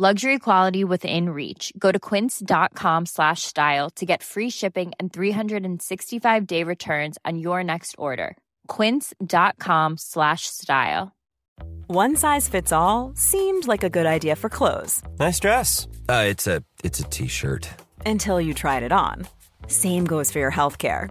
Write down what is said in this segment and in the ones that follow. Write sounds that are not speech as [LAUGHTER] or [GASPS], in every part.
Luxury quality within reach. Go to quince.com slash style to get free shipping and 365 day returns on your next order. Quince.com slash style. One size fits all seemed like a good idea for clothes Nice dress. Uh, it's a it's a t-shirt. until you tried it on. Same goes for your healthcare.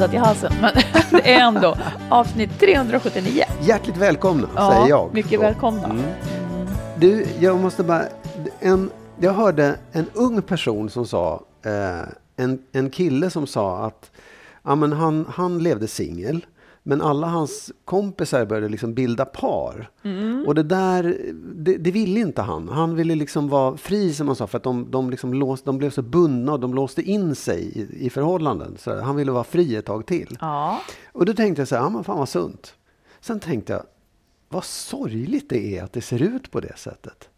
I halsen. [LAUGHS] Men det är ändå avsnitt 379. Hjärtligt välkomna, Ja, säger jag. mycket välkomna. Mm. Du, jag måste bara... En, jag hörde en ung person som sa, eh, en, en kille som sa att ja, men han, han levde singel. Men alla hans kompisar började liksom bilda par. Mm. Och det där, det, det ville inte han. Han ville liksom vara fri som han sa, för att de, de, liksom låst, de blev så bundna och de låste in sig i, i förhållanden. Så han ville vara fri ett tag till. Ja. Och då tänkte jag så här, ja men fan vad sunt. Sen tänkte jag, vad sorgligt det är att det ser ut på det sättet.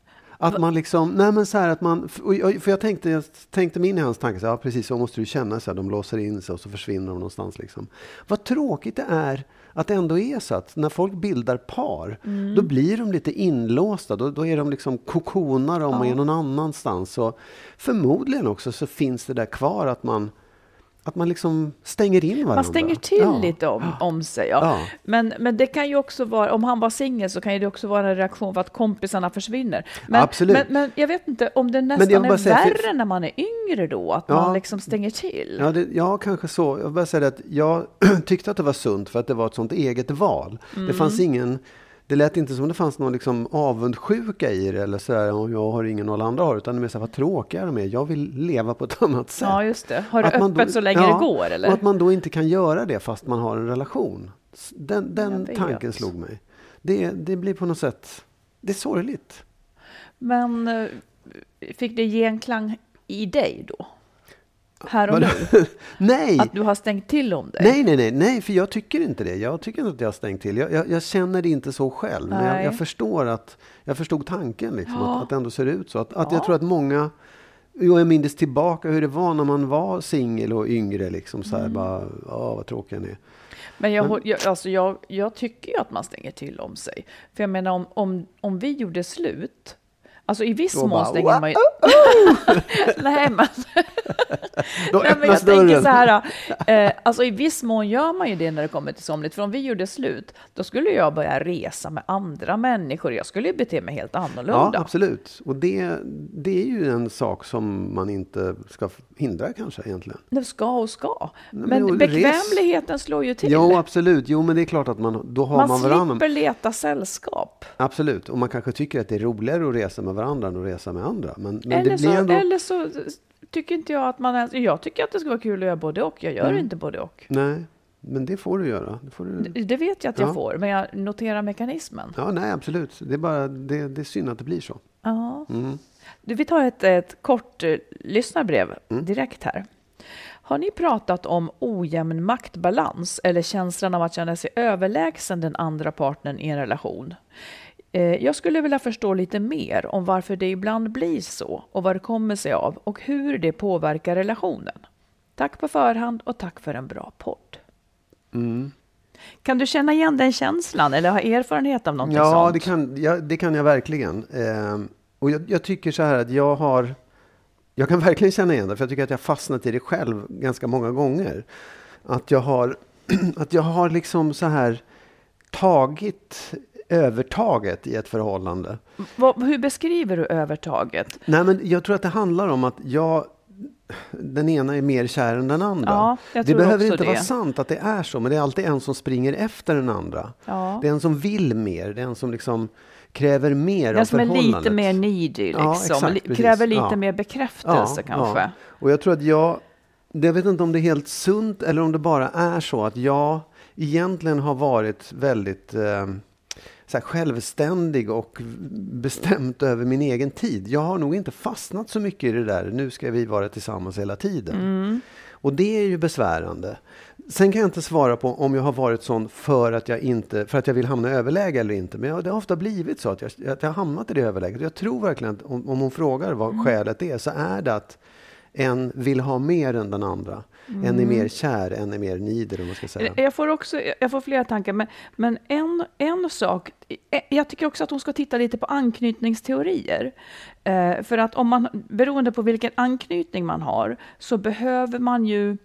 Att man liksom, nej men så här att man, för jag tänkte, jag tänkte mig in i hans tankar, så här, ja precis så måste du känna, så här, de låser in sig och så försvinner de någonstans liksom. Vad tråkigt det är att det ändå är så att när folk bildar par, då blir de lite inlåsta, då, då är de liksom kokonar om och är någon annanstans. Och förmodligen också så finns det där kvar att man, att man liksom stänger in varandra. Man stänger till Ja. lite om, om sig. Ja. Ja. Men, men det kan ju också vara, om han var singel så kan ju det också vara en reaktion för att kompisarna försvinner. Men, Absolut. Men, men jag vet inte om det nästan är säga, för- värre när man är yngre då, att Ja. man liksom stänger till. Ja, det, ja, kanske så. Jag vill bara säga att jag [CLEARS THROAT] tyckte att det var sunt för att det var ett sånt eget val. Mm. Det fanns ingen, det lät inte som det fanns någon liksom avundsjuka i det eller så här, "Åh, jag har ingen och alla andra har, utan det är mer så här, vad tråkiga de är. Jag vill leva på ett [LAUGHS] annat sätt. Ja, just det. Har du Att öppet då- så länge ja, det går, eller? Och att man då inte kan göra det fast man har en relation. Den, den tanken slog mig. Det, det blir på något sätt, det är sorgligt. Men eh, fick det genklang i dig då? Här och nu? [LAUGHS] Nej! Att du har stängt till om dig? Nej, nej, nej, nej, för jag tycker inte det. Jag tycker inte att jag har stängt till. Jag, jag, jag känner det inte så själv. Men jag, Nej. jag förstår att, jag förstod tanken liksom, Ja. att, att det ändå ser ut så. Att, att Ja. jag tror att många, jo, jag minns tillbaka hur det var när man var singel och yngre liksom så här Mm. bara, ja vad tråkig jag är. Men jag, jag, alltså jag, jag tycker ju att man stänger till om sig. För jag menar om, om, om vi gjorde slut, alltså i viss mån bara, stänger man ju... [LAUGHS] Nej, men, Då nej, men jag tänker dörren. så här, eh, alltså i viss mån gör man ju det när det kommer till somligt. För om vi gjorde slut, då skulle jag börja resa med andra människor. Jag skulle ju bete mig helt Ja, annorlunda. absolut. Och det, det är ju en sak som man inte ska hindra kanske egentligen. Det ska och ska. men Men, och res- bekvämligheten slår ju till. Jo, absolut. Jo, men det är klart att man, då har man, man varandra. slipper leta sällskap. Absolut. Och man kanske tycker att det är roligare att resa med varandra än att resa med andra. Men, men eller, så, ändå... eller så tycker inte jag att man ens, Jag tycker att det ska vara kul att göra både och. Jag gör Mm. inte både och. Nej, men det får du göra. Det får du... Det- Det vet jag att jag Ja. får, men jag noterar mekanismen. Ja, nej, absolut. Det är bara det, det är synd att det blir så. Ja. Mm. Du, vi tar ett, ett kort eh, lyssnarbrev direkt här. Har ni pratat om ojämn maktbalans eller känslan av att känna sig överlägsen den andra partnern i en relation? Eh, Jag skulle vilja förstå lite mer om varför det ibland blir så och vad det kommer sig av och hur det påverkar relationen. Tack på förhand och tack för en bra podd. Mm. Kan du känna igen den känslan eller ha erfarenhet av någonting ja, sånt? Det kan, ja, det kan jag verkligen. Eh, och jag, jag, tycker så här att jag har... Jag kan [LAUGHS] verkligen känna igen det, för jag tycker att jag fastnat i det själv ganska många gånger. Att jag har, [CLEARS THROAT] att jag har liksom så här tagit övertaget i ett förhållande. Vad, hur beskriver du övertaget? Nej, men jag tror att det handlar om att jag den ena är mer kär än den andra. Ja, det behöver inte det. vara sant att det är så, men det är alltid en som springer efter den andra. Ja. Det är en som vill mer, det är en som liksom kräver mer Den av som är förhållandet. lite mer needy, liksom. Ja, exakt, kräver lite mer bekräftelse kanske. Och jag tror att jag, jag vet inte om det är helt sunt eller om det bara är så att jag egentligen har varit väldigt eh, så här självständig och bestämt över min egen tid. Jag har nog inte fastnat så mycket i det där, nu ska vi vara tillsammans hela tiden. Mm. Och det är ju besvärande. Sen kan jag inte svara på om jag har varit sån för att jag, inte, för att jag vill hamna i överläge eller inte. Men jag, det har ofta blivit så att jag, att jag har hamnat i det överläget. Jag tror verkligen att om, om hon frågar vad Mm. skälet är så är det att en vill ha mer än den andra. En är mer kär, en är mer nidig om man ska säga. Jag får också, jag får flera tankar, men, men en, en sak, jag tycker också att hon ska titta lite på anknytningsteorier. Eh, för att om man, beroende på vilken anknytning man har, så behöver man ju,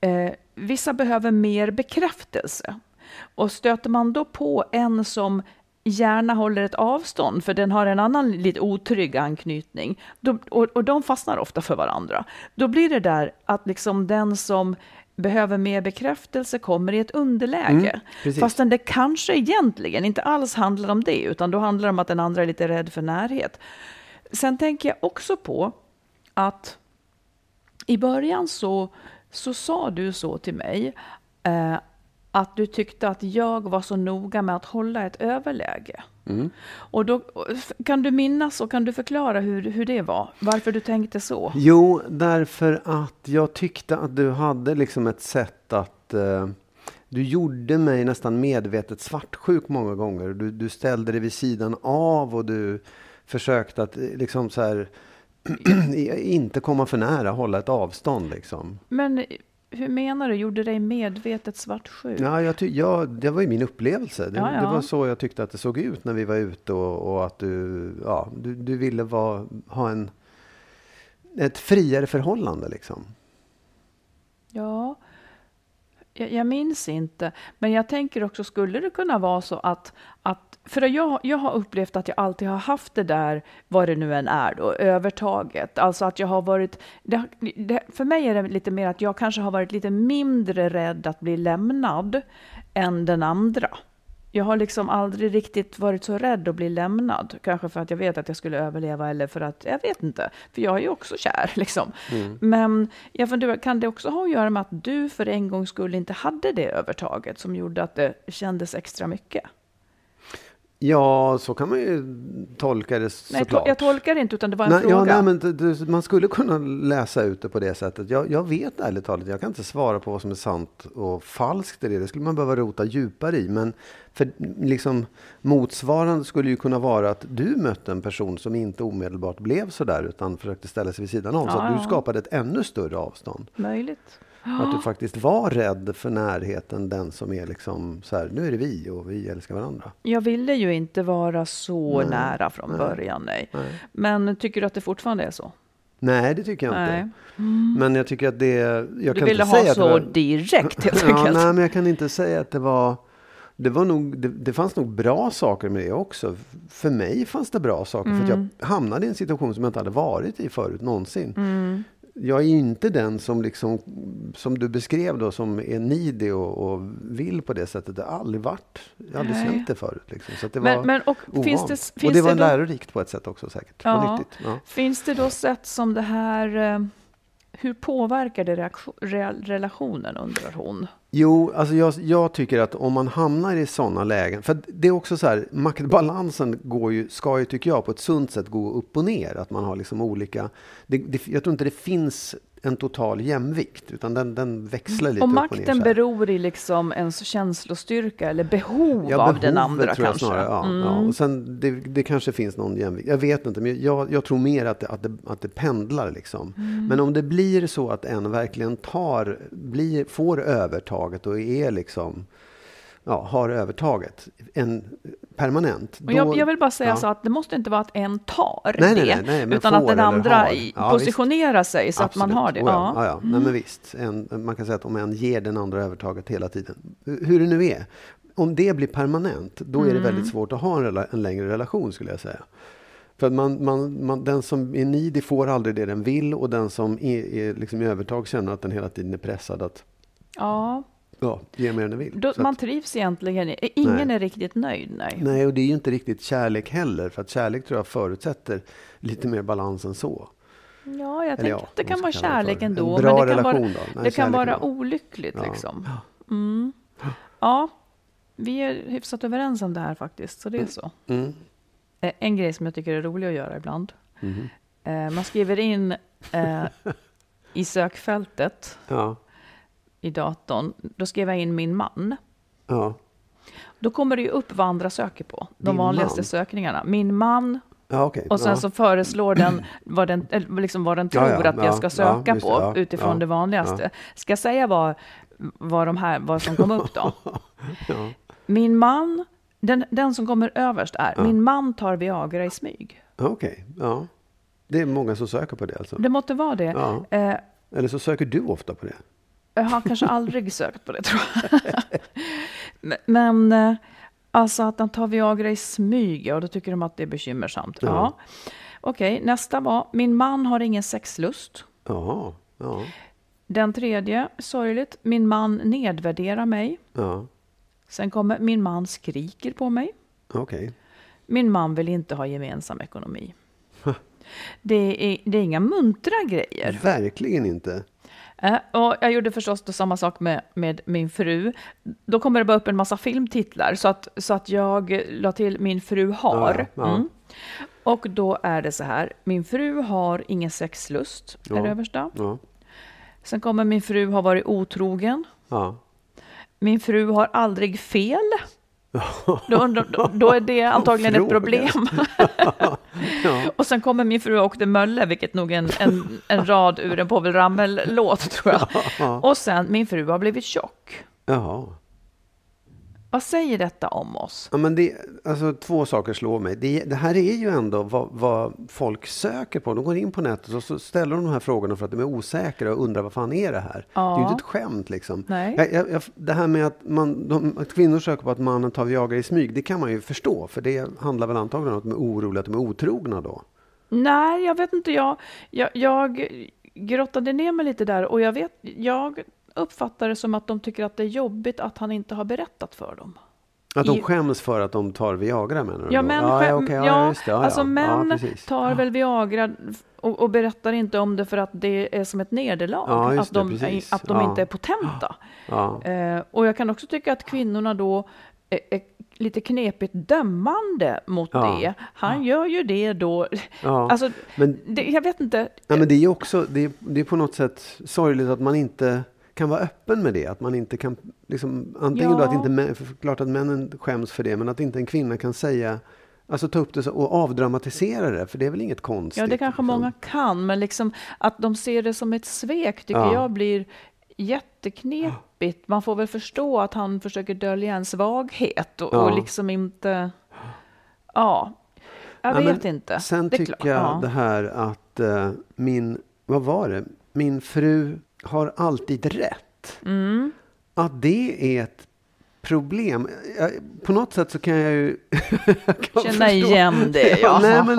eh, vissa behöver mer bekräftelse. Och stöter man då på en som gärna håller ett avstånd, för den har en annan lite otrygg anknytning, då, och, och de fastnar ofta för varandra, då blir det där att liksom den som behöver mer bekräftelse kommer i ett underläge. Mm. Fastän det kanske egentligen inte alls handlar om det, utan då handlar det om att den andra är lite rädd för närhet. Sen tänker jag också på att i början så, så sa du så till mig, eh, att du tyckte att jag var så noga med att hålla ett överläge. Mm. Och då, kan du minnas och kan du förklara hur, hur det var? Varför du tänkte så? Jo, därför att jag tyckte att du hade liksom ett sätt att eh, du gjorde mig nästan medvetet svartsjuk många gånger. Du, du ställde dig vid sidan av och du försökte att eh, liksom så här [CLEARS THROAT] inte komma för nära, hålla ett avstånd liksom. Men hur menar du? Gjorde dig medvetet svartsjuk? Ja, jag ty- ja, det var ju min upplevelse. Det, Ja, ja. det var så jag tyckte att det såg ut när vi var ute och, och att du, ja, du, du ville vara, ha en, ett friare förhållande liksom. Ja, jag, jag minns inte. Men jag tänker också, skulle det kunna vara så att, att för jag, jag har upplevt att jag alltid har haft det där, vad det nu än är då, övertaget. Alltså att jag har varit, det, det, för mig är det lite mer att jag kanske har varit lite mindre rädd att bli lämnad än den andra. Jag har liksom aldrig riktigt varit så rädd att bli lämnad. Kanske för att jag vet att jag skulle överleva eller för att, jag vet inte. För jag är ju också kär [LAUGHS] liksom. Men jag funderar, kan det också ha att göra med att du för en gångs skull inte hade det övertaget som gjorde att det kändes extra mycket? Ja, så kan man ju tolka det Nej, såklart. to- jag tolkar det inte, utan det var en nej, fråga. ja, nej, men det, man skulle kunna läsa ut det på det sättet. Jag, jag vet ärligt talat, jag kan inte svara på vad som är sant och falskt i det. Det skulle man behöva rota djupare i. Men för liksom, motsvarande skulle ju kunna vara att du mötte en person som inte omedelbart blev så där utan försökte ställa sig vid sidan av. så Ja, att du skapade ett ännu större avstånd. Möjligt. Att du faktiskt var rädd för närheten, den som är liksom så här, nu är det vi och vi älskar varandra. Jag ville ju inte vara så Nej, nära från nej, början, nej. nej. Men tycker du att det fortfarande är så? Nej, det tycker jag inte. Men jag tycker att det... Jag Du kan ville inte ha så var, direkt helt [LAUGHS] ja, enkelt? Nej, men jag kan inte säga att det var... Det, var nog, det, det fanns nog bra saker med det också. För mig fanns det bra saker. För Mm. jag hamnade i en situation som jag inte hade varit i förut någonsin. Mm. Jag är inte den som, liksom, som du beskrev då, som är nidig och, och vill på det sättet. Det har aldrig varit. Jag har aldrig känt det förut. Liksom. Så det Men- var men och finns det- och finns det var det då- lärorikt på ett sätt också säkert. Ja. Och. Ja. Finns det då sätt som det här... Hur påverkar det re, relationen, undrar hon? Jo, alltså jag, jag tycker att om man hamnar i sådana lägen, för det är också så här, maktbalansen går ju, ska ju, tycker jag, på ett sunt sätt gå upp och ner. Att man har liksom olika, det, det, jag tror inte det finns en total jämvikt, utan den, den växlar lite Och upp och ner. makten så här. beror i liksom ens känslostyrka eller behov Ja, av den andra tror jag kanske. snarare. Ja, Mm. ja. Och sen, det, det kanske finns någon jämvikt. Jag vet inte, men jag, jag tror mer att det, att det, att det pendlar. Liksom. Mm. Men om det blir så att en verkligen tar, blir, får övertaget och är liksom ja, har övertaget en, permanent. Och jag, jag vill bara säga ja. så att det måste inte vara att en tar Nej, det, nej, nej, utan att den andra Ja, positionerar sig så att man Absolut. har det. Oh, ja. Ja. Ja, ja. Nej, men visst. En, man kan säga att om en ger den andra övertaget hela tiden, hur det nu är. Om det blir permanent, då är det Mm. väldigt svårt att ha en, rela- en längre relation skulle jag säga. För man, man, man, den som är nidig får aldrig det den vill och den som är, är liksom i övertag känner att den hela tiden är pressad att Ja, ja, ge mer än den vill. då, man att, trivs egentligen. Ingen Nej. är riktigt nöjd, nej. nej, och det är ju inte riktigt kärlek heller. För att kärlek tror jag förutsätter lite mer balans än så. Ja, jag Eller tänker ja, att det kan vara det kärlek. En ändå. men det kan relation vara? Nej, det kan vara olyckligt Ja. liksom. Mm. Ja, vi är hyfsat överens om det här faktiskt, så det är så. Mm. Eh, En grej som jag tycker är rolig att göra ibland. Eh, Man skriver in eh, i sökfältet Ja, i datorn, då skrev jag in min man. ja. Då kommer det ju upp vad andra söker på. De Din vanligaste man? sökningarna. Min man ja okej. och sen ja. så föreslår den vad den, liksom vad den tror Ja, att jag ja, ska söka just på utifrån det vanligaste. Ska jag säga vad, vad, de här, vad som kom upp då? [LAUGHS] Min man, den, den som kommer överst är, min man tar Viagra i smyg. Okej, ja. Det är många som söker på det alltså. Det måste vara det. Eh, Eller så söker du ofta på det. Jag har kanske aldrig sökt på det tror jag. [LAUGHS] Men- eh, alltså att han tar Viagra i smyg, ja då tycker de att det är bekymmersamt. Ja. Ja. Okej, nästa var, min man har ingen sexlust. Ja, ja, Den tredje, sorgligt, min man nedvärderar mig. ja. Sen kommer, min man skriker på mig. Okej. Min man vill inte ha gemensam ekonomi. Det är, det är inga muntra grejer. Verkligen inte. Eh, och jag gjorde förstås då samma sak med, med min fru. Då kommer det bara upp en massa filmtitlar så att, så att jag la till min fru har. Ja, ja. Mm. Och då är det så här, min fru har ingen sexlust, är Ja. det översta. Sen kommer min fru har varit otrogen. Min fru har aldrig fel. [LAUGHS] Då, då, då är det antagligen ett problem. [LAUGHS] ja. Och sen kommer min fru åkte mölle, vilket nog är en, en, en rad ur en Povel Ramel-låt tror jag. Och sen, min fru har blivit tjock. Jaha. Vad säger detta om oss? Ja, men det, alltså, två saker slår mig. Det, det här är ju ändå vad, vad folk söker på. De går in på nätet och så ställer de de här frågorna för att de är osäkra och undrar vad fan är det här? Det är ju Ja. inte ett skämt liksom. Nej. Jag, jag, det här med att, man, de, att kvinnor söker på att mannen tar Viagra i smyg, det kan man ju förstå. För det handlar väl antagligen om att de är oroliga att de är otrogna då. Nej, jag vet inte. Jag, jag, jag grottade ner mig lite där och jag, vet, jag uppfattar det som att de tycker att det är jobbigt att han inte har berättat för dem. Att de skäms för att de tar Viagra menar du? Ja, män, skäm- ja, okej, ja, ja, det. Ja, alltså ja. män precis. tar väl Viagra och, och berättar inte om det för att det är som ett nederlag. Att de, det, precis. att de inte är potenta. Eh, och jag kan också tycka att kvinnorna då är, är lite knepigt dömande mot det. Han gör ju det då. Ja. Alltså, Men- det, jag vet inte. Ja, men det är ju också, det är, det är på något sätt sorgligt att man inte kan vara öppen med det. Att man inte kan, liksom, antingen Ja. då att inte, män- klart att männen skäms för det, men att inte en kvinna kan säga, alltså ta upp det och avdramatisera det, för det är väl inget konstigt. Ja, det kanske liksom. många kan, men liksom att de ser det som ett svek tycker Ja. jag blir jätteknepigt. Man får väl förstå att han försöker dölja en svaghet och, Ja. och liksom inte... Ja, jag Ja, vet inte. Sen tycker jag ja. det här att eh, min, vad var det, min fru har alltid rätt. Mm. Att det är ett problem. På något sätt så kan jag ju... [LAUGHS] jag kan Känna förstå- igen det, [LAUGHS] ja. nej, men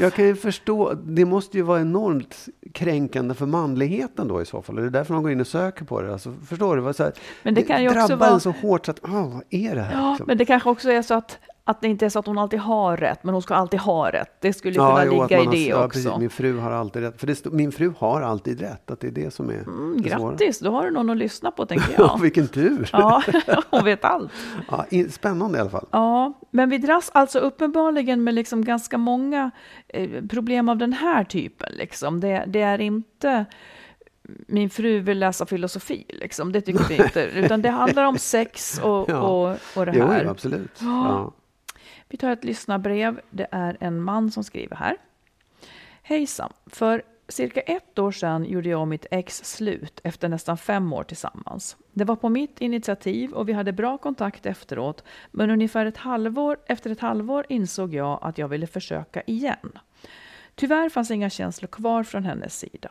jag kan ju förstå. Det måste ju vara enormt kränkande för manligheten då i så fall. Det är därför man går in och söker på det. Alltså, förstår du? Vad så här, Men det kan ju också drabbar vara- en så hårt så att, ah, vad är det här? Ja, liksom? men det kanske också är så att, att det inte är så att hon alltid har rätt, men hon ska alltid ha rätt. Det skulle kunna jo, ligga i har- det ja, också. Precis, min fru har alltid rätt. För det min fru har alltid rätt. Att det är det som är Mm, det svåra. grattis, då har du någon att lyssna på, tänker [LAUGHS] Ja, jag. vilken tur! [LAUGHS] Ja, [LAUGHS] hon vet allt. Ja, spännande i alla fall. Ja, men vi dras alltså uppenbarligen med liksom ganska många eh, problem av den här typen. Liksom. Det, det är inte min fru vill läsa filosofi, liksom. det tycker vi inte. Utan det handlar om sex och, Ja. och, och det här. jo, absolut. Ja. Vi tar ett lyssnarbrev. Det är en man som skriver här. Hejsan. För cirka ett år sedan gjorde jag och mitt ex slut efter nästan fem år tillsammans. Det var på mitt initiativ och vi hade bra kontakt efteråt, men ungefär ett halvår, efter ett halvår insåg jag att jag ville försöka igen. Tyvärr fanns inga känslor kvar från hennes sida.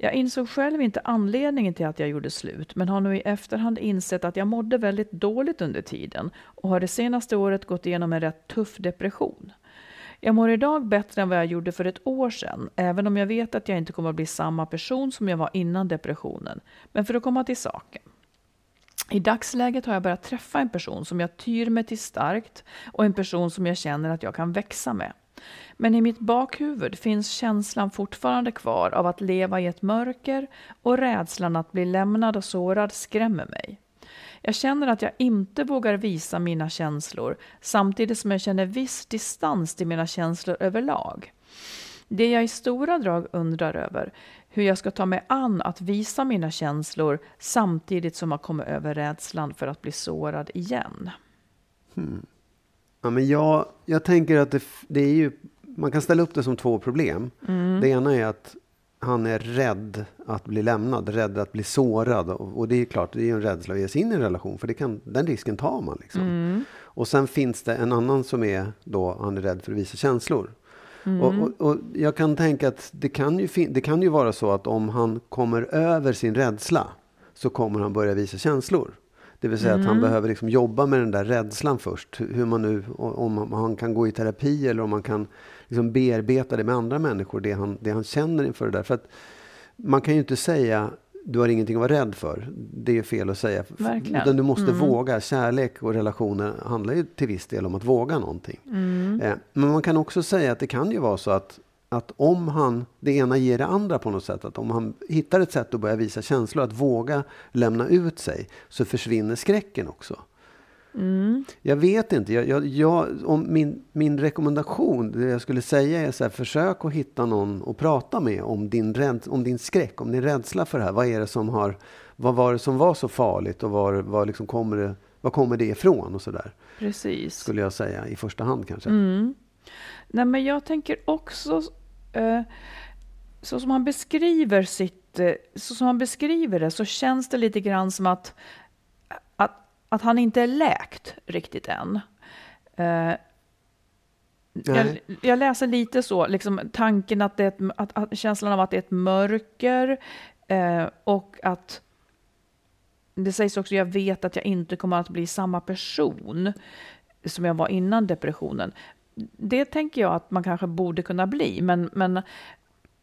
Jag insåg själv inte anledningen till att jag gjorde slut, men har nu i efterhand insett att jag mådde väldigt dåligt under tiden och har det senaste året gått igenom en rätt tuff depression. Jag mår idag bättre än vad jag gjorde för ett år sedan, även om jag vet att jag inte kommer att bli samma person som jag var innan depressionen. Men för att komma till saken. I dagsläget har jag börjat träffa en person som jag tyr mig till starkt och en person som jag känner att jag kan växa med. Men i mitt bakhuvud finns känslan fortfarande kvar av att leva i ett mörker och rädslan att bli lämnad och sårad skrämmer mig. Jag känner att jag inte vågar visa mina känslor samtidigt som jag känner viss distans till mina känslor överlag. Det jag i stora drag undrar över, hur jag ska ta mig an att visa mina känslor samtidigt som jag kommer över rädslan för att bli sårad igen. Hmm. Ja, men jag, jag tänker att det, det, är ju, man kan ställa upp det som två problem. Mm. Det ena är att han är rädd att bli lämnad, rädd att bli sårad. Och, och det är klart, det är en rädsla att ge sig in i en relation, för det kan, den risken tar man. Liksom. Mm. Och sen finns det en annan som är då, han är rädd för att visa känslor. Mm. Och, och, och, jag kan tänka att det kan, ju det kan ju vara så att om han kommer över sin rädsla så kommer han börja visa känslor. Det vill säga mm. att han mm. behöver liksom jobba med den där rädslan först. Hur man nu, om han kan gå i terapi eller om man kan liksom bearbeta det med andra människor, det han, det han känner inför det där. För att man kan ju inte säga du har ingenting att vara rädd för. Det är fel att säga. Verkligen. Utan du måste mm. våga. Kärlek och relationer handlar ju till viss del om att våga någonting. Mm. Eh, men man kan också säga att det kan ju vara så att, att om han, det ena ger det andra på något sätt. Att om han hittar ett sätt att börja visa känslor, att våga lämna ut sig, så försvinner skräcken också. Mm. Jag vet inte. Jag, jag, jag, om min, min rekommendation, det jag skulle säga är så här, försök att hitta någon att prata med om din, rädd, om din skräck, om din rädsla för det här. Vad är det som har, vad var det som var så farligt och var, var liksom kommer det, var kommer det ifrån och så där. Precis. Skulle jag säga i första hand kanske. Mm. Nej men jag tänker också, eh, så som han beskriver sitt, eh, så som han beskriver det så känns det lite grann som att att han inte är läkt riktigt än. Uh, jag, jag, läser lite så, liksom tanken att det är ett, att, att, känslan av att det är ett mörker uh, och att det sägs också, jag vet att jag inte kommer att bli samma person som jag var innan depressionen. Det tänker jag att man kanske borde kunna bli, men, men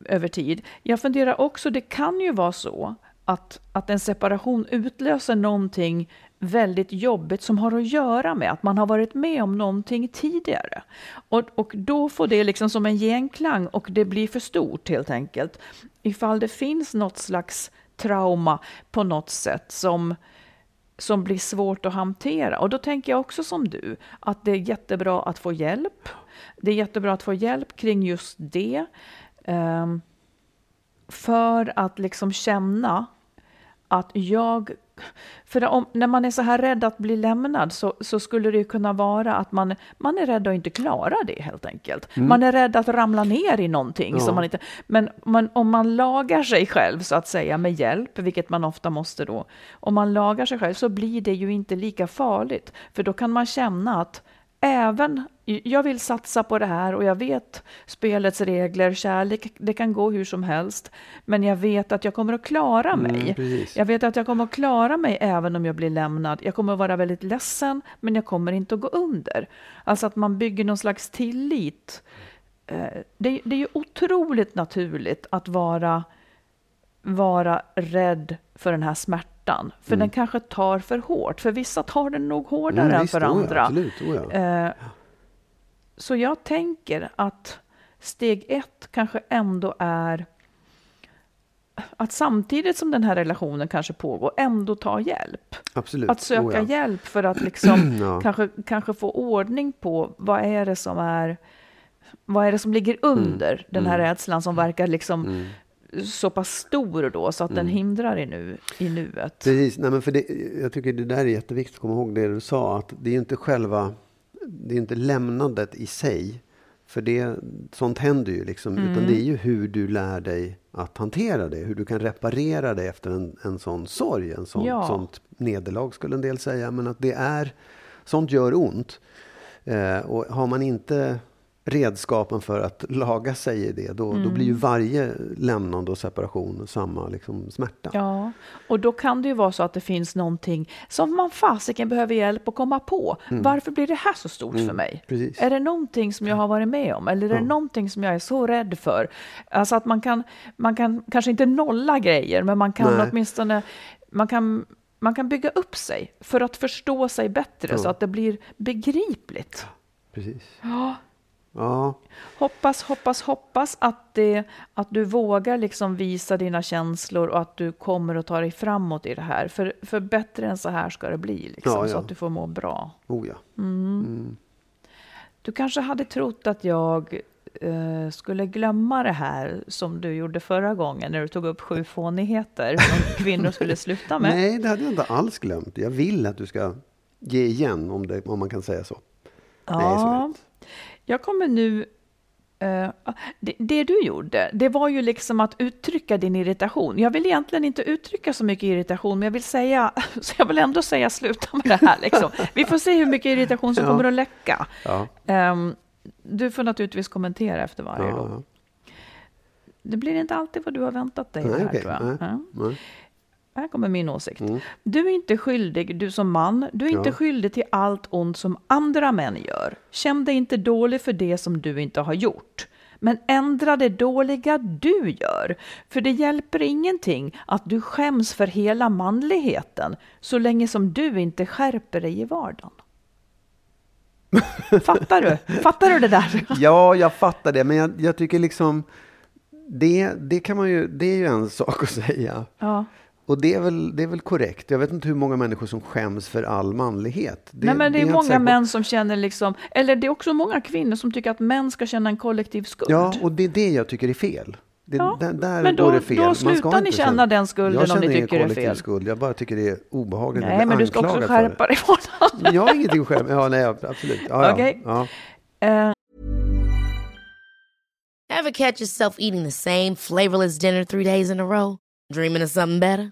över tid. Jag funderar också, det kan ju vara så att, att en separation utlöser någonting väldigt jobbigt som har att göra med att man har varit med om någonting tidigare. Och, och då får det liksom som en genklang och det blir för stort helt enkelt. Ifall det finns något slags trauma på något sätt som, som blir svårt att hantera. Och då tänker jag också som du, att det är jättebra att få hjälp. Det är jättebra att få hjälp kring just det. Um, för att liksom känna att jag för om, när man är så här rädd att bli lämnad så, så skulle det kunna vara att man, man är rädd att inte klara det helt enkelt. Mm. Man är rädd att ramla ner i någonting. Ja. Som man inte, men man, om man lagar sig själv så att säga med hjälp, vilket man ofta måste då, om man lagar sig själv så blir det ju inte lika farligt. För då kan man känna att även jag vill satsa på det här och jag vet spelets regler, kärlek, det kan gå hur som helst. Men jag vet att jag kommer att klara mm, mig. Mm, jag vet att jag kommer att klara mig även om jag blir lämnad. Jag kommer att vara väldigt ledsen, men jag kommer inte att gå under. Alltså att man bygger någon slags tillit. Eh, det, det är ju otroligt naturligt att vara, vara rädd för den här smärtan. För mm. den kanske tar för hårt. För vissa tar den nog hårdare mm, än för andra. Oh absolut, oh ja. Eh, så jag tänker att steg ett kanske ändå är att samtidigt som den här relationen kanske pågår, ändå ta hjälp. Absolut. Att söka oh ja. hjälp för att liksom [CLEARS THROAT] ja. kanske, kanske få ordning på vad är det som är vad är det som ligger under mm. den här mm. rädslan som verkar liksom mm. så pass stor då så att mm. den hindrar i, nu, i nuet? Precis, Nej, men för det, jag tycker det där är jätteviktigt att komma ihåg det du sa, att det är inte själva det är inte lämnandet i sig. För det, sånt händer ju liksom. Mm. Utan det är ju hur du lär dig att hantera det. Hur du kan reparera det efter en, en sån sorg. En sån, Ja. sånt nederlag skulle en del säga. Men att det är, sånt gör ont. Eh, och har man inte redskapen för att laga sig i det, då, då blir ju Mm. varje lämnande och separation samma liksom, smärta. Ja, och då kan det ju vara så att det finns någonting som man fasiken behöver hjälp att komma på. Varför blir det här så stort för mig? Mm. precis. Är det någonting som jag har varit med om? Eller är det någonting som jag är så rädd för? Alltså att man kan, man kan kanske inte nolla grejer, men man kan Nej. åtminstone man kan, man kan bygga upp sig för att förstå sig bättre Ja. så att det blir begripligt. Precis. Ja. Ja, Hoppas, hoppas, hoppas att, det, att du vågar liksom visa dina känslor och att du kommer att ta dig framåt i det här. För, för bättre än så här ska det bli, liksom, Ja, så ja. att du får må bra. oh ja. Du kanske hade trott att jag eh, skulle glömma det här som du gjorde förra gången när du tog upp sju fånigheter som [LAUGHS] kvinnor skulle sluta med. Nej, det hade jag inte alls glömt. Jag vill att du ska ge igen, om, det, om man kan säga så. Så är det Ja, inte. Jag kommer nu... eh, det, det du gjorde, det var ju liksom att uttrycka din irritation. Jag vill egentligen inte uttrycka så mycket irritation, men jag vill säga, [LAUGHS] så jag vill ändå säga sluta med det här. Liksom. Vi får se hur mycket irritation som Ja. kommer att läcka. Ja, Ehm, du får naturligtvis kommentera efter varje ja, ja. Det blir inte alltid vad du har väntat dig Nej, här, okej. tror jag. Nej. Nej. Här kommer min åsikt. Mm. Du är inte skyldig, du som man, du är inte Ja. skyldig till allt ont som andra män gör. Känn dig inte dålig för det som du inte har gjort. Men ändra det dåliga du gör. För det hjälper ingenting att du skäms för hela manligheten så länge som du inte skärper dig i vardagen. [LAUGHS] Fattar du? Fattar du det där? ja, jag fattar det. Men jag, jag tycker liksom... Det, det, kan man ju, det är ju en sak att säga. Ja. Och det är, väl, det är väl korrekt. Jag vet inte hur många människor som skäms för all manlighet. Det, Nej, men det är jag inte många män som känner liksom, eller det är också många kvinnor som tycker att män ska känna en kollektiv skuld. Ja, och det är det jag tycker är fel. Det, Ja, där där men då- går det fel. då Man ska slutar ni inte känna den skulden jag om känner ni tycker det är kollektiv fel. skuld. Jag bara tycker det är obehagligt Nej, men du ska också det. skärpa dig. [LAUGHS] Jag har ingenting att skämma Ja, nej, absolut. Ja, ja. Okej. Ja. Eh, Ever catch yourself eating the same flavorless dinner three days in a row? Dreaming of something better?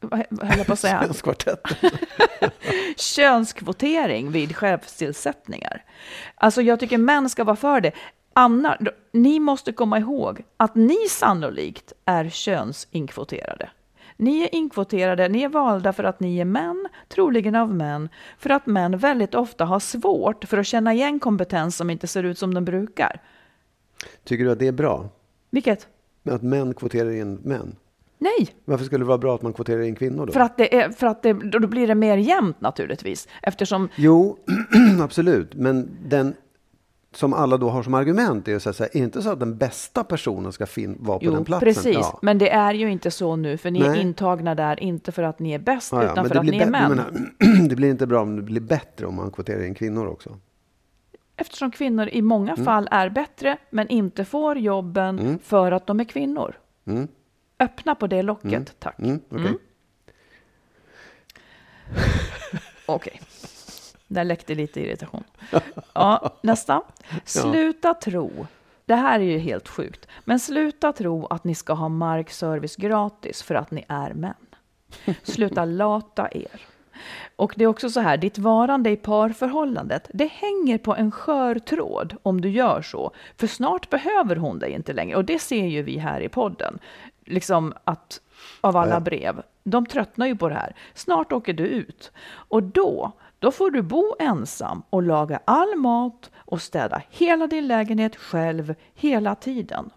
Vad höll jag på att säga? [LAUGHS] Kvartetten. [LAUGHS] Könskvotering vid chefstillsättningar. Alltså jag tycker män ska vara för det. Anna, ni måste komma ihåg att ni sannolikt är könsinkvoterade. Ni är inkvoterade, ni är valda för att ni är män, troligen av män, för att män väldigt ofta har svårt för att känna igen kompetens som inte ser ut som den brukar. Tycker du att det är bra? Vilket? Att män kvoterar in män? Nej, Varför skulle det vara bra att man kvoterar in kvinnor då? för att, det är, för att det, då blir det mer jämnt naturligtvis. Eftersom Jo, [CLEARS THROAT] absolut. Men den som alla då har som argument är att säga så är det inte så att den bästa personen ska fin- vara på Jo, den platsen? precis. Ja. Men det är ju inte så nu, för ni är Nej. intagna där, inte för att ni är bäst, Ja, ja, utan för att ni är män. menar, [CLEARS THROAT] det blir inte bra om det blir bättre om man kvoterar in kvinnor också. Eftersom kvinnor i många Mm. fall är bättre, men inte får jobben för att de är kvinnor. Mm. Öppna på det locket, tack. Mm, okej. [LAUGHS] Okej. Där läckte lite irritation. [LAUGHS] Ja, nästa. Sluta tro. Det här är ju helt sjukt. Men sluta tro att ni ska ha markservice gratis för att ni är män. Sluta lata er. Och det är också så här, ditt varande i parförhållandet, det hänger på en skör tråd om du gör så. För snart behöver hon dig inte längre. Och det ser ju vi här i podden. Liksom att av alla brev. De tröttnar ju på det här. Snart åker du ut. Och då, då får du bo ensam och laga all mat och städa hela din lägenhet själv hela tiden.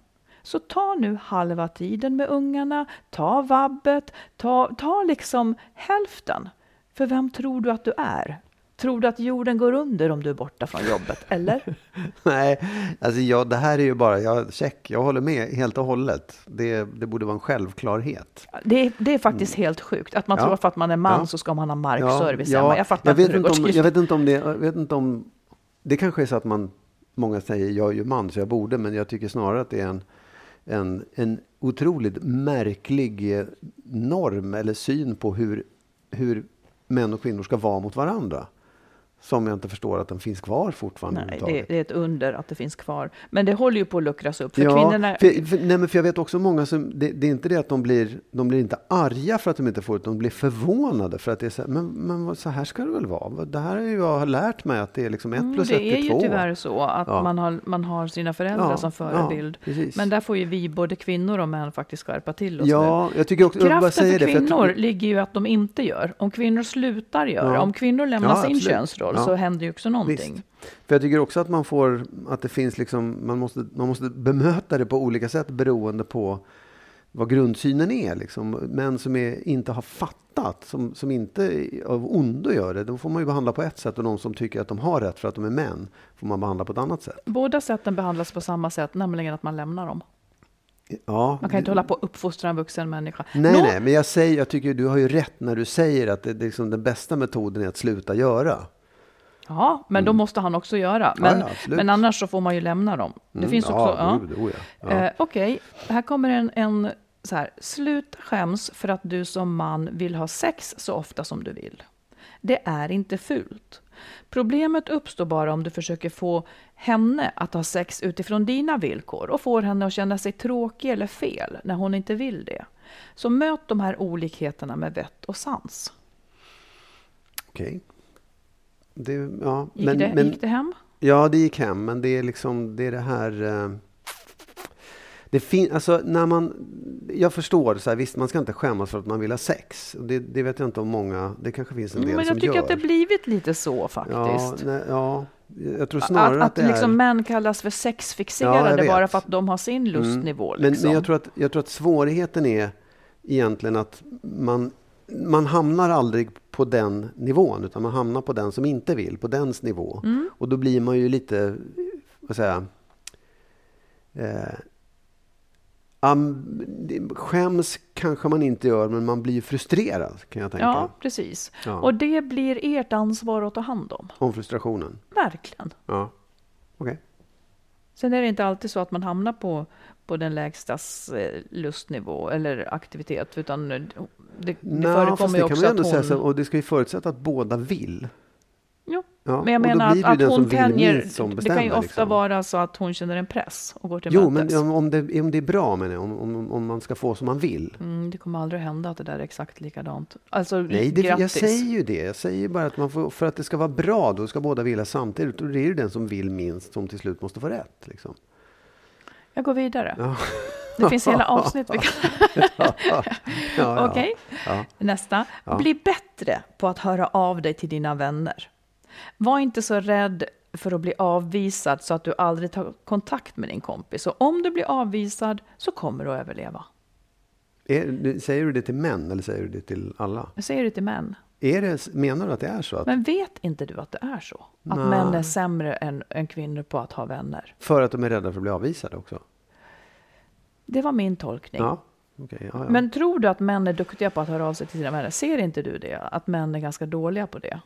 Så ta nu halva tiden med ungarna, ta vabbet, ta, ta liksom hälften. För vem tror du att du är? Tror du att jorden går under om du är borta från jobbet, [LAUGHS] eller? Nej, alltså jag, det här är ju bara, jag, check, jag håller med helt och hållet. Det, det borde vara en självklarhet. Det är, det är faktiskt helt sjukt att man Ja. tror att för att man är man Ja. så ska man ha markservice ja, hemma. Jag fattar jag vet inte hur det går om, till. jag vet inte om det, jag vet inte om, det kanske är så att man, många säger jag är ju man så jag borde, men jag tycker snarare att det är en, en, en otroligt märklig eh, norm eller syn på hur, hur män och kvinnor ska vara mot varandra. Som jag inte förstår att den finns kvar fortfarande. Nej, det, det är ett under att det finns kvar. Men det håller ju på att luckras upp. För ja, kvinnorna... för, för, nej, men för jag vet också många som, det, det är inte det att de blir, de blir inte arga för att de inte får det, de blir förvånade för att det är så här, men, men så här ska det väl vara? Det här är ju jag har lärt mig att det är liksom ett Mm, plus ett det är är ju två. tyvärr så att Ja. man, har, man har sina föräldrar Ja, som ja, förebild. precis. Men där får ju vi, både kvinnor och män, faktiskt skärpa till oss nu. Ja, jag tycker också, jag Kraften säger för det. för jag kvinnor ligger ju att de inte gör. Om kvinnor slutar göra, Ja. om kvinnor lämnar Ja, sin absolut. könsroll Ja. så händer ju också någonting. Visst. För jag tycker också att man får, att det finns liksom, man måste, man måste bemöta det på olika sätt beroende på vad grundsynen är. Liksom. Män som är, inte har fattat, som, som inte av ondo gör det, då får man ju behandla på ett sätt. Och de som tycker att de har rätt för att de är män, får man behandla på ett annat sätt. Båda sätten behandlas på samma sätt, nämligen att man lämnar dem. Ja, Man kan inte hålla på och uppfostra en vuxen människa. Nej, Nå- nej, men jag, säger, jag tycker du har ju rätt när du säger att det, det är liksom den bästa metoden är att sluta göra. Ja, men då måste han också göra. Men, Mm. ja, absolut. men annars så får man ju lämna dem. Det Mm, finns också... ja, Ja. jo, ja. Ja. Eh, Okej, här kommer en, en så här. Slut skäms för att du som man vill ha sex så ofta som du vill. Det är inte fult. Problemet uppstår bara om du försöker få henne att ha sex utifrån dina villkor och får henne att känna sig tråkig eller fel när hon inte vill det. Så möt de här olikheterna med vett och sans. Okej. Det, ja, Gick, men, det, men, gick det hem? Ja, det gick hem, men det är liksom det, är det här... eh, Det fin, alltså, när man, jag förstår, så här, visst man ska inte skämmas för att man vill ha sex. Det, det vet jag inte om många, det kanske finns en del Mm, Men som jag tycker gör. att det blivit lite så faktiskt. ja, nej, ja, jag tror snarare att, att, att, det liksom är... män kallas för Ja, sexfixerade vet. bara för att de har sin lustnivå. Men, men Liksom. jag, tror att, jag tror att svårigheten är egentligen att man, man hamnar aldrig på den nivån, utan man hamnar på den som inte vill, på dens nivå. Mm. Och då blir man ju lite, vad säger jag, eh, skäms kanske man inte gör, men man blir frustrerad kan jag tänka. Ja, precis. Ja. Och det blir ert ansvar att ta hand om. Om frustrationen. Verkligen. Ja, okej. Sen är det inte alltid så att man hamnar på, på den lägstas eh, lustnivå eller aktivitet, utan det, det Nå, förekommer ju kan också man ju att hon... säga, och det ska ju förutsätta att båda vill. Jo, Ja, men jag menar att, att hon tänjer... som Det kan ju ofta liksom. vara så att hon känner en press och går till Jo, men mötes. om, om, det, om det är bra menar jag, om, om, om man ska få som man vill. Mm, det kommer aldrig hända att det där är exakt likadant. Alltså, Nej, det, jag säger ju det. Jag säger bara att man får, för att det ska vara bra, då ska båda vilja samtidigt. Och det är ju den som vill minst som till slut måste få rätt. Liksom. Jag går vidare. Ja. Det finns hela avsnitt vi kan... [LAUGHS] Ja, ja. [LAUGHS] Okej, Ja. nästa. Ja. Bli bättre på att höra av dig till dina vänner. Var inte så rädd för att bli avvisad så att du aldrig tar kontakt med din kompis. Och om du blir avvisad så kommer du att överleva. Är, säger du det till män eller säger du det till alla? Jag säger det till män. Är det, menar du att det är så? Att, Men vet inte du att det är så? Att Nej. män är sämre än, än kvinnor på att ha vänner? för att de är rädda för att bli avvisade också? Det var min tolkning. Ja, okej. ja, ja. Men tror du att män är duktiga på att höra av sig till sina vänner? Ser inte du det? Att män är ganska dåliga på det?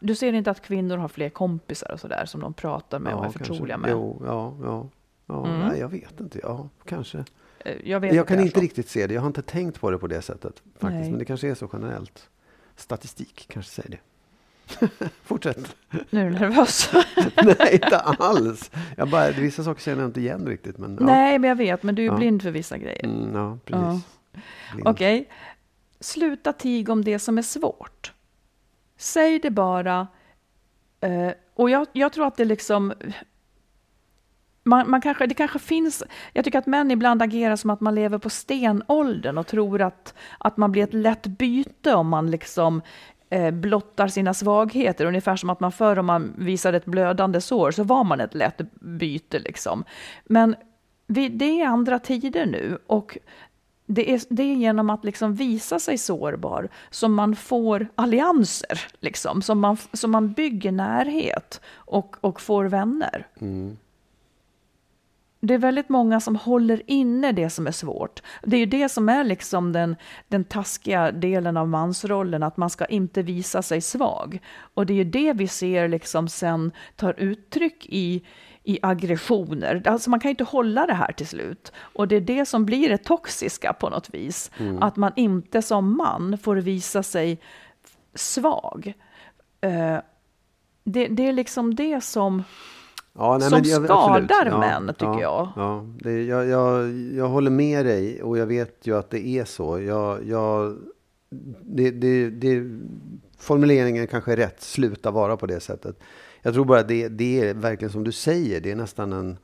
Du ser inte att kvinnor har fler kompisar och sådär som de pratar med och är kanske. förtroliga med? Jo, ja, ja. ja Mm. nej, jag vet inte. Ja, kanske. Eh, Jag, Jag kan inte så. riktigt se det. Jag har inte tänkt på det på det sättet. faktiskt. Nej. Men det kanske är så generellt. Statistik kanske säger det. [LAUGHS] Fortsätt. Nu är du nervös. [LAUGHS] Nej, inte alls. Jag bara, vissa saker känner jag inte igen riktigt. Men, ja. Nej, men jag vet. Men du är Ja. blind för vissa grejer. Mm, ja, precis. Blind. Okej. Sluta tiga om det som är svårt. Säg det bara. Eh, och jag, jag tror att det liksom... Man, man kanske, det kanske finns... Jag tycker att män ibland agerar som att man lever på stenåldern och tror att, att man blir ett lätt byte om man liksom eh, blottar sina svagheter. Ungefär som att man förr om man visade ett blödande sår så var man ett lätt byte. Liksom. Men vi, det är andra tider nu och det är, det är genom att liksom visa sig sårbar som man får allianser, liksom, som, man, som man bygger närhet och, och får vänner. Mm. Det är väldigt många som håller inne det som är svårt. Det är ju det som är liksom den, den taskiga delen av mansrollen, att man ska inte visa sig svag. Och det är ju det vi ser liksom sen tar uttryck i, i aggressioner. Alltså man kan ju inte hålla det här till slut. Och det är det som blir det toxiska på något vis. Att man inte som man får visa sig svag. Eh, det, det är liksom det som... Ja, som jag- absolut. skadar män, tycker ja, jag. Ja, det, jag, jag. Jag håller med dig och jag vet ju att det är så. Jag, jag, det, det, det, formuleringen kanske är rätt, sluta vara på det sättet. Jag tror bara att det, det är verkligen som du säger, det är nästan en,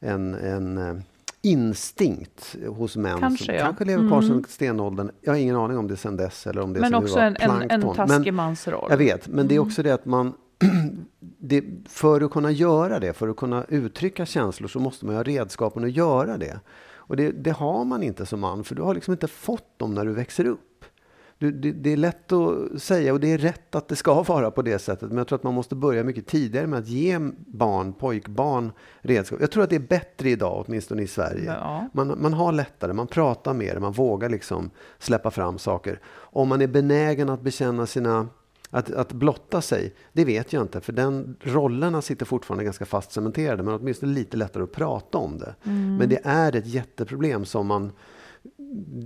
en, en eh, instinkt hos män Kanske, som ja. kanske lever kvar sedan Mm. stenåldern. Jag har ingen aning om det sedan dess eller om det Men också en, en, en taskig Men- mansroll. jag vet, men det är också det att man... [CLEARS THROAT] Det, för att kunna göra det, för att kunna uttrycka känslor så måste man ha redskapen att göra det. Och det, det har man inte som man, för du har liksom inte fått dem när du växer upp. Du, det, det är lätt att säga och det är rätt att det ska [LAUGHS] vara på det sättet. Men jag tror att man måste börja mycket tidigare med att ge barn, pojkbarn redskap. Jag tror att det är bättre idag, åtminstone i Sverige. Ja. Man, man har lättare, man pratar mer, man vågar liksom släppa fram saker. Om man är benägen att bekänna sina att, att blotta sig, det vet jag inte. För den rollerna sitter fortfarande ganska fast cementerade. Men åtminstone lite lättare att prata om det. Mm. Men det är ett jätteproblem som man...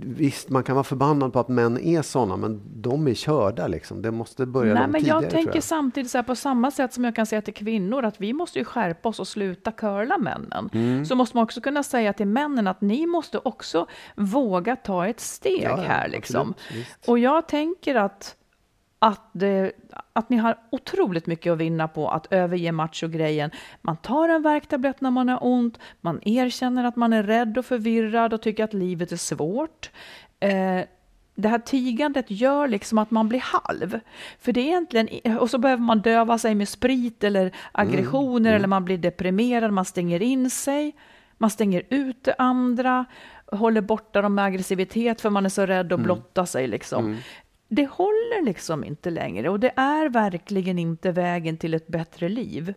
Visst, man kan vara förbannad på att män är sådana, men de är körda liksom. Det måste börja Nej, men tidigare, jag tänker samtidigt så här, på samma sätt som jag kan säga till kvinnor att vi måste ju skärpa oss och sluta curla männen. Mm. Så måste man också kunna säga till männen att ni måste också våga ta ett steg Ja, här. Liksom. absolut. Och jag tänker att, att, det, att ni har otroligt mycket att vinna på att överge machogrejen. Man tar en värktablett när man har ont, man erkänner att man är rädd och förvirrad och tycker att livet är svårt. Eh, det här tigandet gör liksom att man blir halv. För det är egentligen, och så behöver man döva sig med sprit eller aggressioner eller man blir deprimerad, man stänger in sig, man stänger ut det andra, håller borta dem med aggressivitet för man är så rädd att blotta sig liksom. Det håller liksom inte längre och det är verkligen inte vägen till ett bättre liv.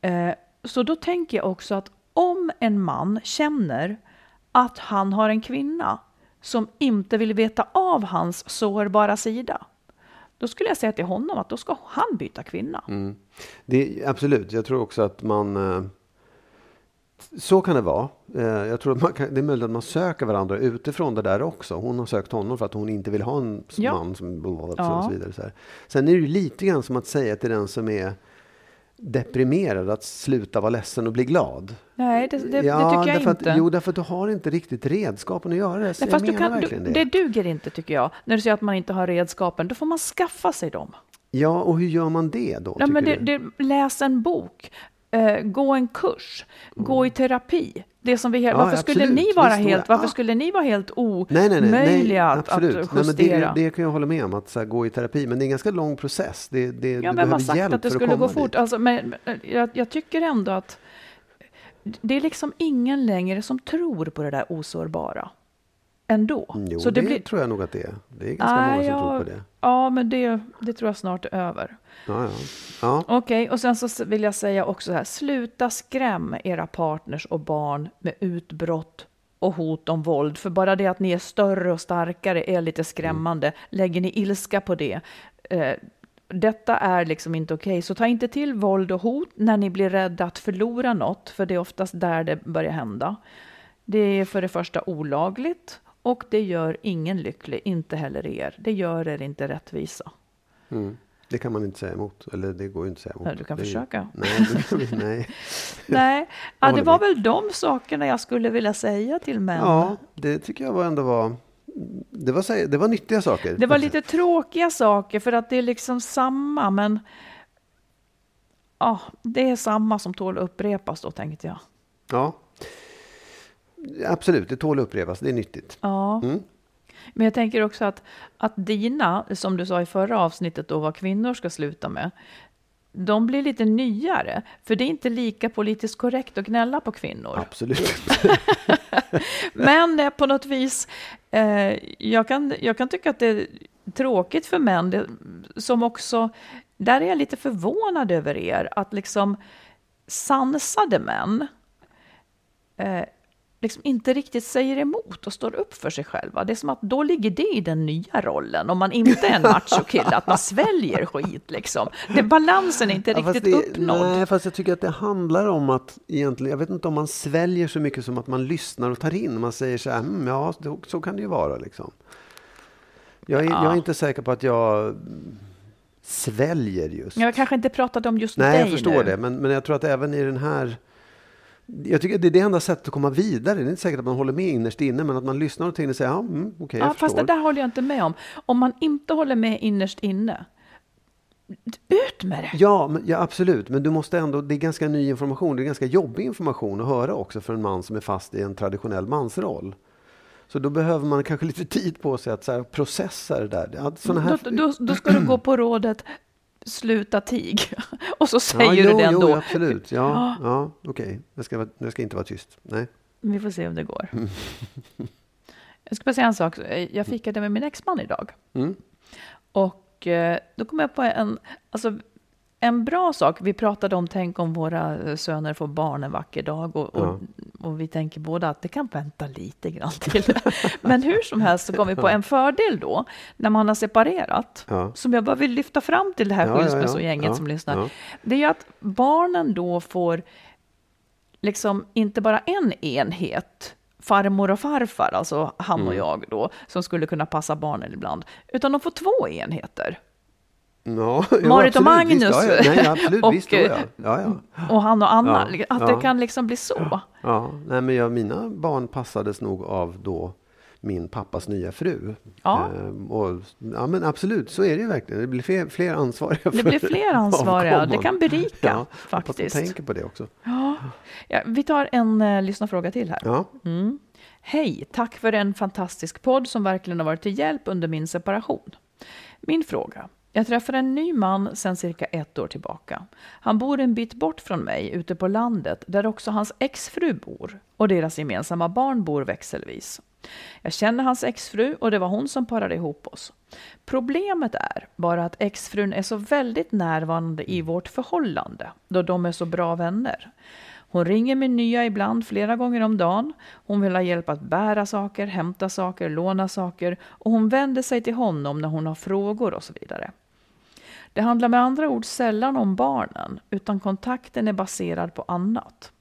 Eh, så då tänker jag också att om en man känner att han har en kvinna som inte vill veta av hans sårbara sida, då skulle jag säga till honom att då ska han byta kvinna. Mm. Det, absolut, jag tror också att man... Eh, så kan det vara. Eh, Jag tror att kan, det är möjligt att man söker varandra utifrån det där också. Hon har sökt honom för att hon inte vill ha en Ja. man som blablabla Ja. och så vidare. Så här. Sen är det ju lite grann som att säga till den som är deprimerad att sluta vara ledsen och bli glad. Nej, det, det, det ja, tycker jag därför inte. Att, jo, därför att du har inte riktigt redskapen att göra det. Nej, fast du kan, du, det. det duger inte tycker jag. När du säger att man inte har redskapen, då får man skaffa sig dem. Ja, och hur gör man det då? Ja, men det, det, läs en bok, eh, gå en kurs, gå i terapi. Det som vi, Mm. Ja, varför, skulle ni vara Visst, helt, varför ja. skulle ni vara helt Nej, nej, nej, nej omöjliga att, att nej, men det, justera? det kan jag hålla med om, att så här, gå i terapi. Men det är en ganska lång process. Det, det, Ja, du vem har sagt att det skulle gå fort? Alltså, men jag, jag tycker ändå att det är liksom ingen längre som tror på det där osårbara. Ändå. Mm, Jo, så det, det blir, tror jag nog att det är. Det är ganska Nej, många som jag- tror på det. Ja, men det, det tror jag snart är över. Ja, ja. ja. Okej, och sen så vill jag säga också så här, sluta skräm era partners och barn med utbrott och hot om våld. För bara det att ni är större och starkare är lite skrämmande. Lägger ni ilska på det, eh, detta är liksom inte okej. Så ta inte till våld och hot när ni blir rädda att förlora något, för det är oftast där det börjar hända. Det är för det första olagligt och det gör ingen lycklig, inte heller er. Det gör er inte rättvisa. Mm. Det kan man inte säga emot. Eller det går ju inte att säga emot. Ja, du kan Det är ju- försöka. Nej, vi, nej. [LAUGHS] Nej, ja, det var väl de sakerna jag skulle vilja säga till män. Ja, det tycker jag var ändå var... Det var, det var nyttiga saker. Det var lite tråkiga saker för att det är liksom samma, men ja, det är samma som tål att upprepas då tänkte jag. Ja. Absolut, det tål att upprepas. Det är nyttigt. Ja. Mm. Men jag tänker också att, att dina, som du sa i förra avsnittet då, vad kvinnor ska sluta med, de blir lite nyare, för det är inte lika politiskt korrekt att gnälla på kvinnor. Absolut. [LAUGHS] Men på något vis, eh, jag, kan, jag kan tycka att det är tråkigt för män, det, som också, där är jag lite förvånad över er, att liksom sansade män eh, liksom inte riktigt säger emot och står upp för sig själva. Det är som att då ligger det i den nya rollen, om man inte är en machokille, att man sväljer skit liksom. Det, balansen är inte Ja, riktigt det, uppnådd. Nej, fast jag tycker att det handlar om att egentligen, jag vet inte om man sväljer så mycket som att man lyssnar och tar in. Man säger så här, mm, ja, så, kan det ju vara liksom. Jag är, jag är inte säker på att jag sväljer just. Jag kanske inte pratade om just Nej, dig jag förstår nu. det. Men, men jag tror att även i den här... Jag tycker att det är det enda sättet att komma vidare. Det är inte säkert att man håller med innerst inne, men att man lyssnar och och säger, ja, mm, okej, jag Ja, fast det där håller jag inte med om. Om man inte håller med innerst inne, ut med det. Ja, men, ja, absolut. Men du måste ändå, det är ganska ny information. Det är ganska jobbig information att höra också för en man som är fast i en traditionell mansroll. Så då behöver man kanske lite tid på sig att så här, processa det där. Såna här... Då, då, då ska du gå på rådet sluta tig. [LAUGHS] Och så säger ja, du jo, det jo, ändå. absolut. Ja, [GASPS] ja okej. Jag, ska, jag ska inte vara tyst. Nej. Vi får se om det går. Mm. [LAUGHS] Jag ska bara säga en sak. Jag fikade med min exman idag. Mm. Och eh, då kom jag på en, alltså, en bra sak. Vi pratade om, tänk om våra söner får barn en vacker dag. Och, och, och vi tänker båda att det kan vänta lite grann till. [LAUGHS] Men hur som helst så kom vi på en fördel då, när man har separerat. Ja. Som jag bara vill lyfta fram till det här Ja, skilsmässogänget Ja, som lyssnar. Det är ju att barnen då får liksom inte bara en enhet, farmor och farfar, alltså han Mm. och jag då, som skulle kunna passa barnen ibland, utan de får två enheter. Ja, [LAUGHS] Marit och absolut, Magnus. Visst, ja, ja. Nej, absolut, Och, visst. Ja, ja. Ja, ja. Och han och Anna, Ja, att ja. det kan liksom bli så. Ja, nej, men jag, mina barn passades nog av då min pappas nya fru. Ja. Ehm, och, ja, men absolut, så är det ju verkligen. Det blir fler, fler ansvariga. Det blir fler [LAUGHS] ansvariga. avkomman. Det kan berika, faktiskt. tänker på det också. Ja, vi tar en uh, lyssnarfråga till här. Ja, Hej, tack för en fantastisk podd som verkligen har varit till hjälp under min separation. Min fråga. Jag träffar en ny man sedan cirka ett år tillbaka. Han bor en bit bort från mig, ute på landet, där också hans exfru bor och deras gemensamma barn bor växelvis. Jag känner hans exfru och det var hon som parade ihop oss. Problemet är bara att exfrun är så väldigt närvarande i vårt förhållande, då de är så bra vänner. Hon ringer min nya ibland flera gånger om dagen. Hon vill ha hjälp att bära saker, hämta saker, låna saker och hon vänder sig till honom när hon har frågor och så vidare. Det handlar med andra ord sällan om barnen, utan kontakten är baserad på annat.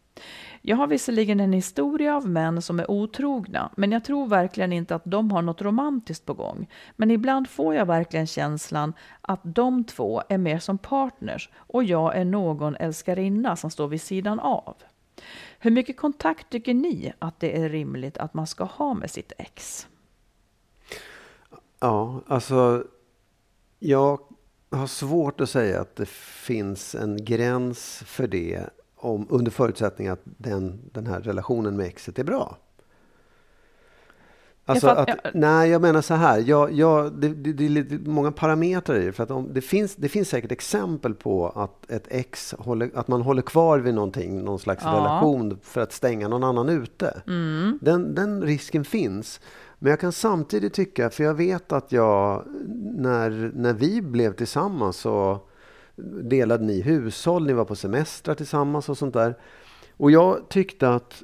Jag har visserligen en historia av män som är otrogna, men jag tror verkligen inte att de har något romantiskt på gång. Men ibland får jag verkligen känslan att de två är mer som partners och jag är någon älskarinna som står vid sidan av. Hur mycket kontakt tycker ni att det är rimligt att man ska ha med sitt ex? ja, alltså jag har svårt att säga att det finns en gräns för det om, under förutsättning att den, den här relationen med exet är bra. Alltså Jag att, jag- nej, jag menar så här. Jag, jag, det, det, det är många parametrar i det. För att om, det, finns, det finns säkert exempel på att ett ex håller, att man håller kvar vid någonting, någon slags Ja. relation för att stänga någon annan ute. Den, den risken finns. Men jag kan samtidigt tycka, för jag vet att jag, när, när vi blev tillsammans så delade ni hushåll, ni var på semestrar tillsammans och sånt där. Och jag tyckte att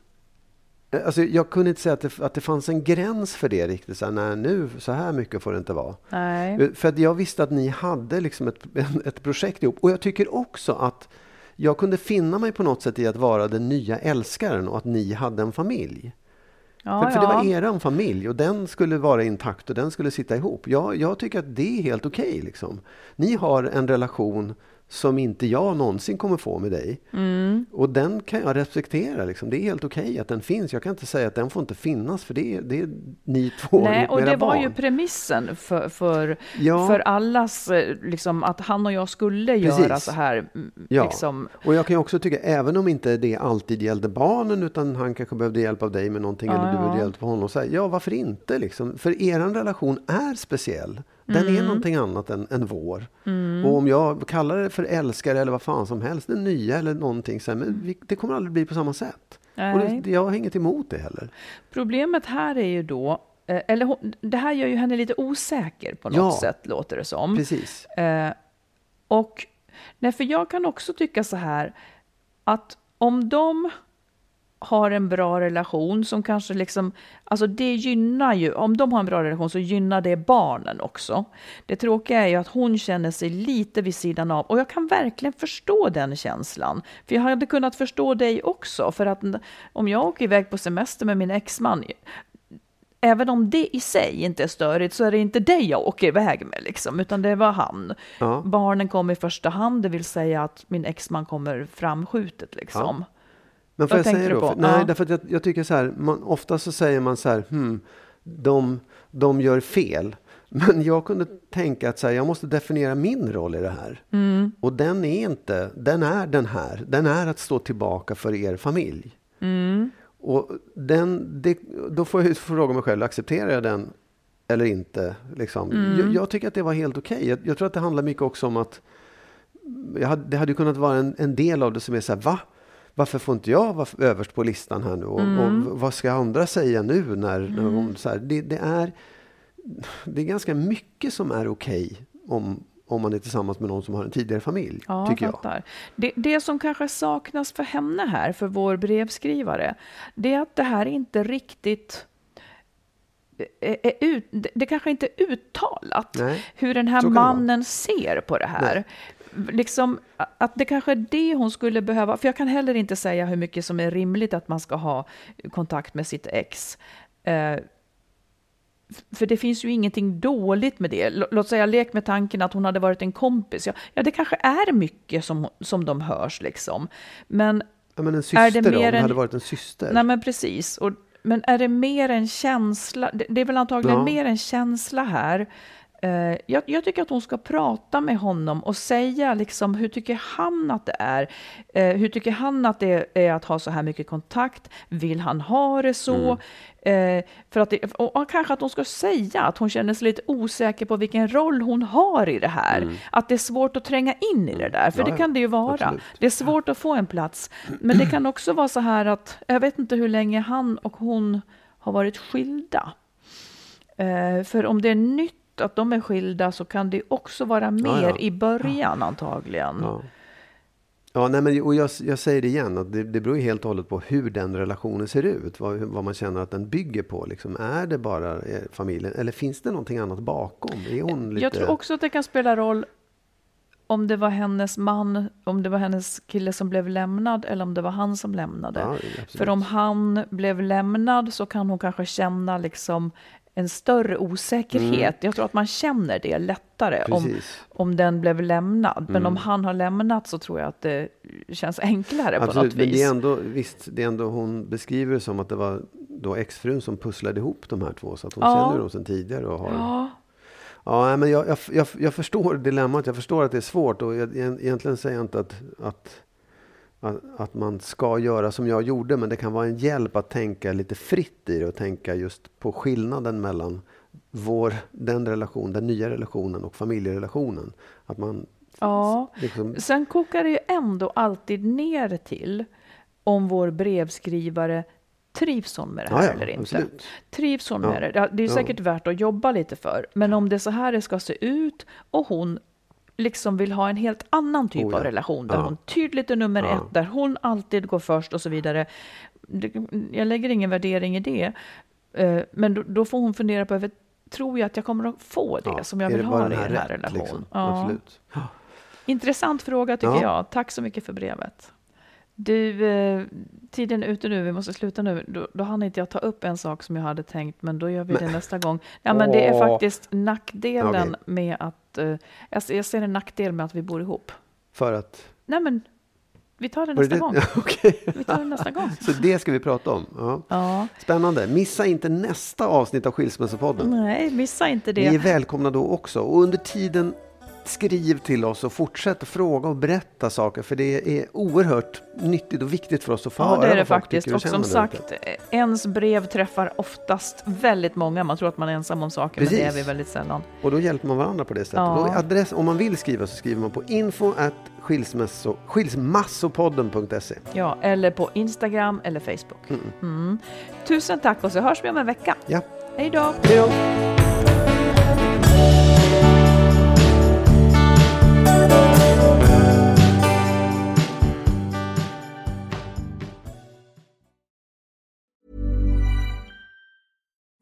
Alltså jag kunde inte säga att det, att det fanns en gräns för det riktigt. Så här, nej, nu, så här mycket får det inte vara. Nej. För att jag visste att ni hade liksom ett, [LAUGHS] ett projekt ihop. Och jag tycker också att jag kunde finna mig på något sätt i att vara den nya älskaren och att ni hade en familj. Ja, för, för det var eran familj och den skulle vara intakt och den skulle sitta ihop. Jag, jag tycker att det är helt okej. Okay, liksom. Ni har en relation som inte jag någonsin kommer få med dig. Mm. Och den kan jag respektera. Liksom. Det är helt okej okay att den finns. Jag kan inte säga att den får inte finnas för det är, det är ni två Nej, och det var barn. ju premissen för, för, ja. för allas, liksom, att han och jag skulle Precis. göra så här. Ja. Liksom. Och jag kan ju också tycka, även om inte det alltid gällde barnen utan han kanske behövde hjälp av dig med någonting Ja, eller du behövde hjälp av honom. Så här, ja, varför inte? Liksom? För er relation är speciell. Den Mm. är någonting annat än, än vår. Och om jag kallar det för älskare eller vad fan som helst, den nya eller någonting, så här, men vi, det kommer aldrig bli på samma sätt. Och Nej. det, jag har inget emot det heller. Problemet här är ju då, eh, eller hon, det här gör ju henne lite osäker på något Ja. sätt, låter det som. Precis. Eh, och, nej, för jag kan också tycka så här, att om de har en bra relation som kanske liksom, alltså det gynnar ju, om de har en bra relation så gynnar det barnen också. Det tråkiga är ju att hon känner sig lite vid sidan av och jag kan verkligen förstå den känslan. För jag hade kunnat förstå dig också, för att om jag åker iväg på semester med min exman, Även om det i sig inte är störigt så är det inte dig jag åker iväg med, liksom, utan det var han. Ja. Barnen kom i första hand, det vill säga att min exman kommer framskjutet. Liksom. Men får Vad jag säga då? För, nej, Ja. därför att jag, jag tycker så här, man, ofta så säger man så här, hmm, de, de gör fel. [LAUGHS] Men jag kunde tänka att så här, jag måste definiera min roll i det här. Mm. Och den är inte, den är den här. Den är att stå tillbaka för er familj. Mm. Och den, det, då får jag fråga mig själv, accepterar jag den eller inte? Liksom. Mm. Jag, jag tycker att det var helt okej. Jag, jag tror att det handlar mycket också om att jag hade, det hade kunnat vara en, en del av det som är så här, va? Varför får inte jag vara överst på listan här nu? Och, Mm. och vad ska andra säga nu? När, när hon, så här, det, det, är, det är ganska mycket som är okej om, om man är tillsammans med någon som har en tidigare familj, Ja, tycker jag. fattar. Det, det som kanske saknas för henne här, för vår brevskrivare, det är att det här inte riktigt ut, det, kanske inte är uttalat Nej, hur den här mannen ser på det här. Liksom, att det kanske är det hon skulle behöva, för jag kan heller inte säga hur mycket som är rimligt att man ska ha kontakt med sitt ex. Eh, för det finns ju ingenting dåligt med det. Låt säga, lek med tanken att hon hade varit en kompis. Ja, ja det kanske är mycket som, som de hörs liksom. Men, Ja, men en Är syster det då, om mer det en- hade varit en syster. nej men precis. Och, men är det mer en känsla? Det, det är väl antagligen Ja. mer en känsla här. Eh, jag, jag tycker att hon ska prata med honom och säga liksom, hur tycker han att det är? Eh, hur tycker han att det är att ha så här mycket kontakt? Vill han ha det så? Mm. Eh, för att det, och, och kanske att hon ska säga att hon känner sig lite osäker på vilken roll hon har i det här. Att det är svårt att tränga in i det där, för Mm. Ja, det kan det ju vara. Absolut. Det är svårt att få en plats. Men det kan också vara så här att, jag vet inte hur länge han och hon har varit skilda. För om det är nytt att de är skilda så kan det också vara mer ja. i början antagligen. Ja. Ja, nej, men, och jag, jag säger det igen, att det, det beror ju helt och hållet på hur den relationen ser ut. Vad, vad man känner att den bygger på. Liksom. Är det bara eh, familjen eller finns det någonting annat bakom? Är hon lite... Jag tror också att det kan spela roll om det var hennes man, om det var hennes kille som blev lämnad eller om det var han som lämnade. Ja. För om han blev lämnad så kan hon kanske känna liksom en större osäkerhet. Jag tror att man känner det lättare om, Mm. Precis. om den blev lämnad. Men Mm. om han har lämnat så tror jag att det känns enklare på Absolut, något men vis. det är ändå, visst, det är ändå, hon beskriver det som att det var då exfrun som pusslade ihop de här två. Så att hon Ja. känner dem sedan tidigare och har... Ja, Ja, men jag, jag, jag, jag förstår dilemmat. Jag förstår att det är svårt. Och jag, egentligen säger jag inte att, att, att, att man ska göra som jag gjorde. Men det kan vara en hjälp att tänka lite fritt i det. Och tänka just på skillnaden mellan vår, den relation, den nya relationen och familjerelationen. Att man ja. liksom... Sen kokar det ju ändå alltid ner till om vår brevskrivare Trivs hon med det här Ja, ja, eller inte? absolut. Trivs hon Ja. med det? Det är säkert värt att jobba lite för. Men om det så här det ska se ut och hon liksom vill ha en helt annan typ Oh ja. av relation där Ja. hon tydligt är nummer Ja. ett, där hon alltid går först och så vidare. Jag lägger ingen värdering i det. Eh, Men då, då får hon fundera på, över, tror jag att jag kommer att få det som jag vill ha i den här här rätt, relationen? liksom? Absolut. Intressant fråga tycker Ja. jag. Tack så mycket för brevet. Du, eh, tiden är ute nu, vi måste sluta nu. Då, då hann inte jag ta upp en sak som jag hade tänkt, men då gör vi det nästa gång. Ja, men det är Åh. faktiskt nackdelen Okej. med att... Eh, jag, ser- jag ser en nackdel med att vi bor ihop. För att... Nej, men vi tar det det nästa det? gång. [LAUGHS] Vi tar det nästa gång. [LAUGHS] Så det ska vi prata om. Ja. Ja. Spännande. Missa inte nästa avsnitt av Skilsmässopodden. Nej, missa inte Ni är det. välkomna då också. Och under tiden skriv till oss och fortsätt fråga och berätta saker. För det är oerhört nyttigt och viktigt för oss att få Ja, höra det är det vad folk faktiskt. tycker Och som sagt, eh, ens brev träffar oftast väldigt många. Man tror att man är ensam om saker, men det är Precis. vi väldigt sällan. Och då hjälper man varandra på det sättet. Ja. Adress, om man vill skriva så skriver man på info at skilsmässo, skilsmassopodden.se. Ja, eller på Instagram eller Facebook. Mm. Tusen tack och så hörs vi om en vecka. Ja. Hej då! Hej då!